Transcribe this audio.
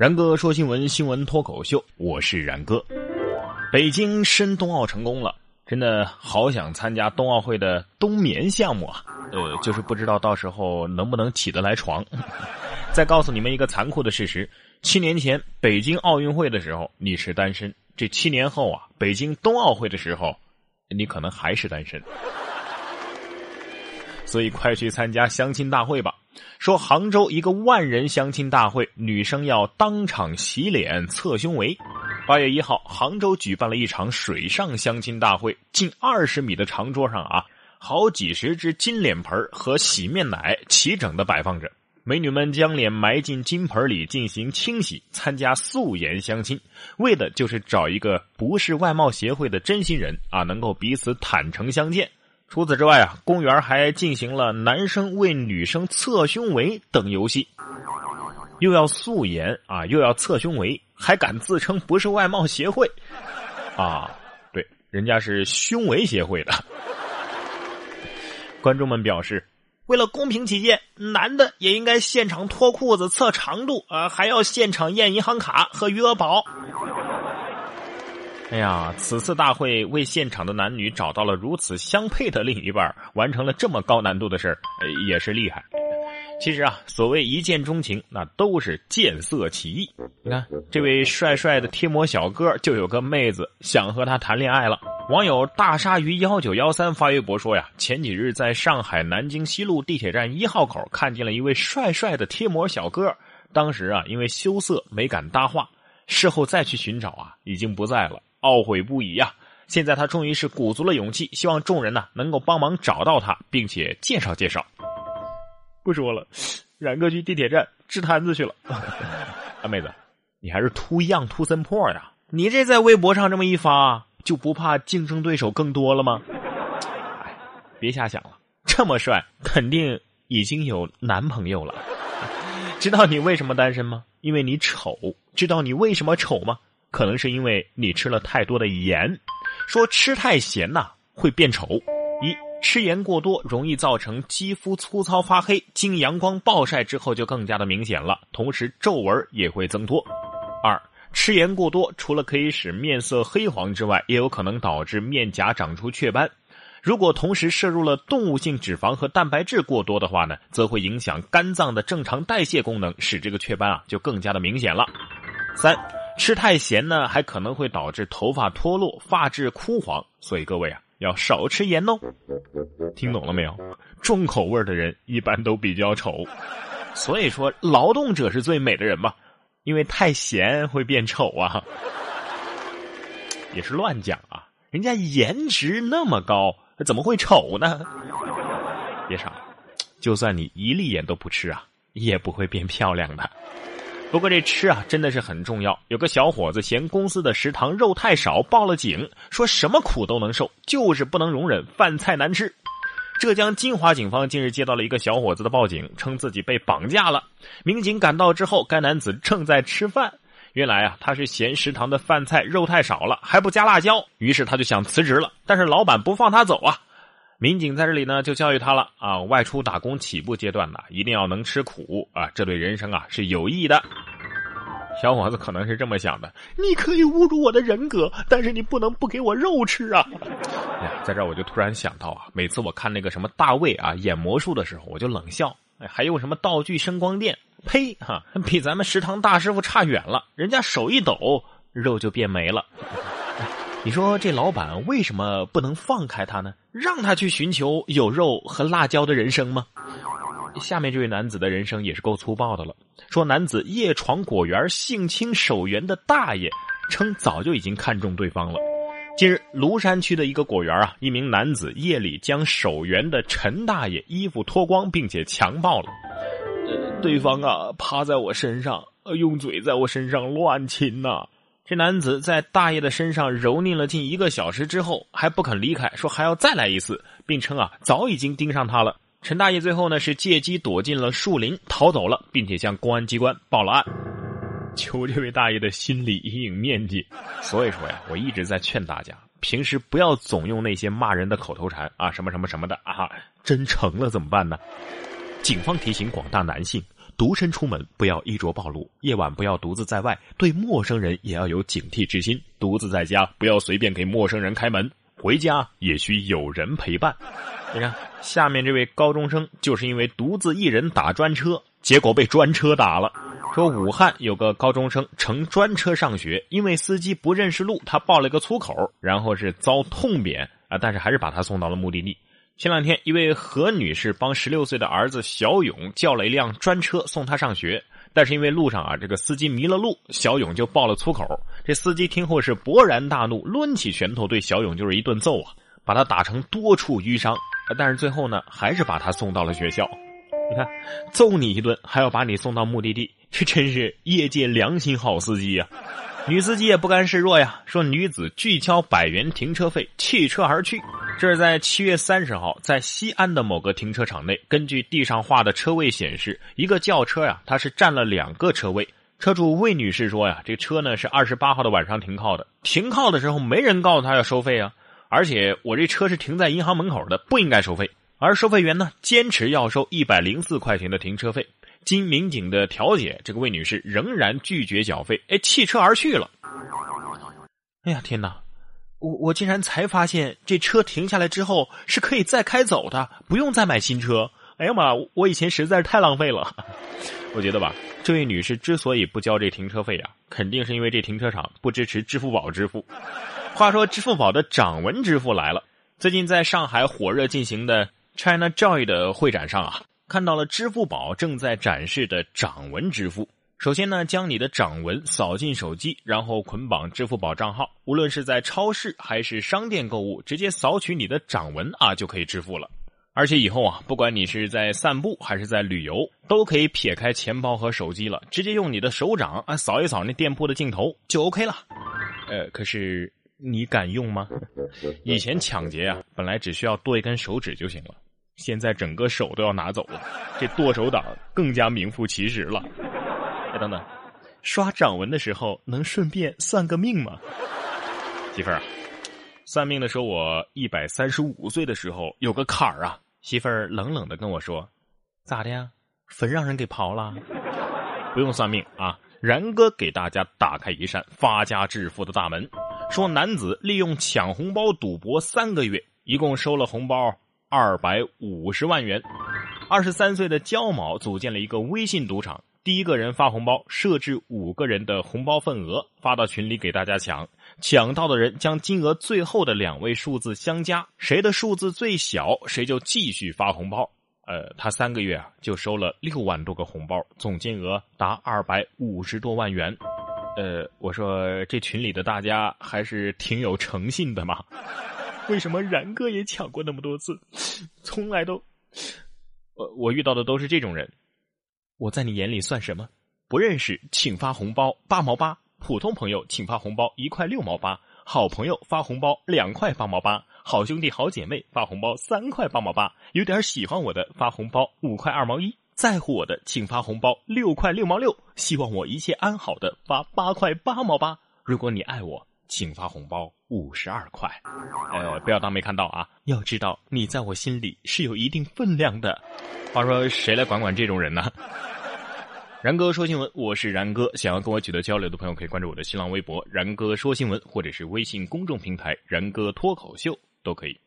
然哥说新闻，新闻脱口秀，我是然哥。北京申冬奥成功了，真的好想参加冬奥会的冬眠项目啊！呃，就是不知道到时候能不能起得来床。再告诉你们一个残酷的事实：七年前北京奥运会的时候你是单身，这七年后啊，北京冬奥会的时候，你可能还是单身。所以快去参加相亲大会吧！说杭州一个万人相亲大会，女生要当场洗脸测胸围。八月一号，杭州举办了一场水上相亲大会，近二十米的长桌上啊，好几十只金脸盆和洗面奶齐整的摆放着，美女们将脸埋进金盆里进行清洗，参加素颜相亲，为的就是找一个不是外貌协会的真心人啊，能够彼此坦诚相见。除此之外啊，公园还进行了男生为女生测胸围等游戏，又要素颜啊，又要测胸围，还敢自称不是外貌协会啊？对，人家是胸围协会的。观众们表示，为了公平起见，男的也应该现场脱裤子测长度啊，还要现场验银行卡和余额宝。哎呀，此次大会为现场的男女找到了如此相配的另一半，完成了这么高难度的事儿，也是厉害。其实啊，所谓一见钟情，那都是见色起意。你看，这位帅帅的贴膜小哥就有个妹子想和他谈恋爱了。网友大鲨鱼幺九幺三发微博说呀，前几日在上海南京西路地铁站一号口看见了一位帅帅的贴膜小哥，当时啊因为羞涩没敢搭话，事后再去寻找啊已经不在了。懊悔不已呀！现在他终于是鼓足了勇气，希望众人呢能够帮忙找到他，并且介绍介绍。不说了，冉哥去地铁站支摊子去了。啊，妹子，你还是秃样秃森破呀？你这在微博上这么一发，就不怕竞争对手更多了吗？哎，别瞎想了，这么帅，肯定已经有男朋友了。知道你为什么单身吗？因为你丑。知道你为什么丑吗？可能是因为你吃了太多的盐，说吃太咸呐会变丑。一吃盐过多容易造成肌肤粗糙发黑，经阳光暴晒之后就更加的明显了，同时皱纹也会增多。二吃盐过多除了可以使面色黑黄之外，也有可能导致面颊长出雀斑。如果同时摄入了动物性脂肪和蛋白质过多的话呢，则会影响肝脏的正常代谢功能，使这个雀斑啊就更加的明显了。三。吃太咸呢，还可能会导致头发脱落、发质枯黄，所以各位啊，要少吃盐哦。听懂了没有？重口味的人一般都比较丑，所以说劳动者是最美的人嘛，因为太咸会变丑啊。也是乱讲啊，人家颜值那么高，怎么会丑呢？别傻，就算你一粒盐都不吃啊，也不会变漂亮的。不过这吃啊真的是很重要。有个小伙子嫌公司的食堂肉太少，报了警，说什么苦都能受，就是不能容忍饭菜难吃。浙江金华警方近日接到了一个小伙子的报警，称自己被绑架了。民警赶到之后，该男子正在吃饭。原来啊，他是嫌食堂的饭菜肉太少了，还不加辣椒，于是他就想辞职了。但是老板不放他走啊。民警在这里呢，就教育他了啊，外出打工起步阶段呢，一定要能吃苦啊，这对人生啊是有益的。小伙子可能是这么想的：你可以侮辱我的人格，但是你不能不给我肉吃啊！哎，在这儿我就突然想到啊，每次我看那个什么大卫啊演魔术的时候，我就冷笑，还用什么道具声光电？呸哈，比咱们食堂大师傅差远了，人家手一抖，肉就变没了。你说这老板为什么不能放开他呢？让他去寻求有肉和辣椒的人生吗？下面这位男子的人生也是够粗暴的了。说男子夜闯果园性侵守园的大爷，称早就已经看中对方了。近日，庐山区的一个果园啊，一名男子夜里将守园的陈大爷衣服脱光，并且强暴了。呃对方啊，趴在我身上，呃用嘴在我身上乱亲呐。这男子在大爷的身上蹂躏了近一个小时之后，还不肯离开，说还要再来一次，并称啊早已经盯上他了。陈大爷最后呢是借机躲进了树林逃走了，并且向公安机关报了案。求这位大爷的心理阴影面积。所以说呀，我一直在劝大家，平时不要总用那些骂人的口头禅啊，什么什么什么的啊，真成了怎么办呢？警方提醒广大男性。独身出门不要衣着暴露，夜晚不要独自在外，对陌生人也要有警惕之心。独自在家不要随便给陌生人开门，回家也需有人陪伴。你看，下面这位高中生就是因为独自一人打专车，结果被专车打了。说武汉有个高中生乘专车上学，因为司机不认识路，他爆了个粗口，然后是遭痛扁啊，但是还是把他送到了目的地。前两天，一位何女士帮十六岁的儿子小勇叫了一辆专车送他上学，但是因为路上啊，这个司机迷了路，小勇就爆了粗口。这司机听后是勃然大怒，抡起拳头对小勇就是一顿揍啊，把他打成多处淤伤。但是最后呢，还是把他送到了学校。你看，揍你一顿还要把你送到目的地，这真是业界良心好司机呀！女司机也不甘示弱呀，说女子拒交百元停车费，弃车而去。这是在七月三十号，在西安的某个停车场内，根据地上画的车位显示，一个轿车呀，它是占了两个车位。车主魏女士说呀，这车呢是二十八号的晚上停靠的，停靠的时候没人告诉她要收费啊，而且我这车是停在银行门口的，不应该收费。而收费员呢，坚持要收一百零四块钱的停车费。经民警的调解，这个魏女士仍然拒绝缴费，哎，弃车而去了。哎呀，天哪！我我竟然才发现，这车停下来之后是可以再开走的，不用再买新车。哎呀妈！我以前实在是太浪费了。我觉得吧，这位女士之所以不交这停车费啊，肯定是因为这停车场不支持支付宝支付。话说，支付宝的掌纹支付来了，最近在上海火热进行的。China Joy 的会展上啊，看到了支付宝正在展示的掌纹支付。首先呢，将你的掌纹扫进手机，然后捆绑支付宝账号。无论是在超市还是商店购物，直接扫取你的掌纹啊，就可以支付了。而且以后啊，不管你是在散步还是在旅游，都可以撇开钱包和手机了，直接用你的手掌啊扫一扫那店铺的镜头就 OK 了。呃，可是你敢用吗？以前抢劫啊，本来只需要剁一根手指就行了。现在整个手都要拿走了，这剁手党更加名副其实了。等等，刷掌纹的时候能顺便算个命吗？媳妇儿，算命的说我一百三十五岁的时候有个坎儿啊。媳妇儿冷冷的跟我说：“咋的呀？坟让人给刨了？不用算命啊，然哥给大家打开一扇发家致富的大门。说男子利用抢红包赌博三个月，一共收了红包。”二百五十万元，二十三岁的焦某组建了一个微信赌场。第一个人发红包，设置五个人的红包份额，发到群里给大家抢。抢到的人将金额最后的两位数字相加，谁的数字最小，谁就继续发红包。呃，他三个月啊就收了六万多个红包，总金额达二百五十多万元。呃，我说这群里的大家还是挺有诚信的嘛。为什么然哥也抢过那么多次，从来都，我我遇到的都是这种人，我在你眼里算什么？不认识，请发红包八毛八；普通朋友请发红包一块六毛八；好朋友发红包两块八毛八；好兄弟好姐妹发红包三块八毛八；有点喜欢我的发红包五块二毛一；在乎我的请发红包六块六毛六；希望我一切安好的发八块八毛八。如果你爱我。请发红包五十二块，呃，不要当没看到啊！要知道你在我心里是有一定分量的。话说谁来管管这种人呢？然哥说新闻，我是然哥。想要跟我取得交流的朋友，可以关注我的新浪微博“然哥说新闻”或者是微信公众平台“然哥脱口秀”都可以。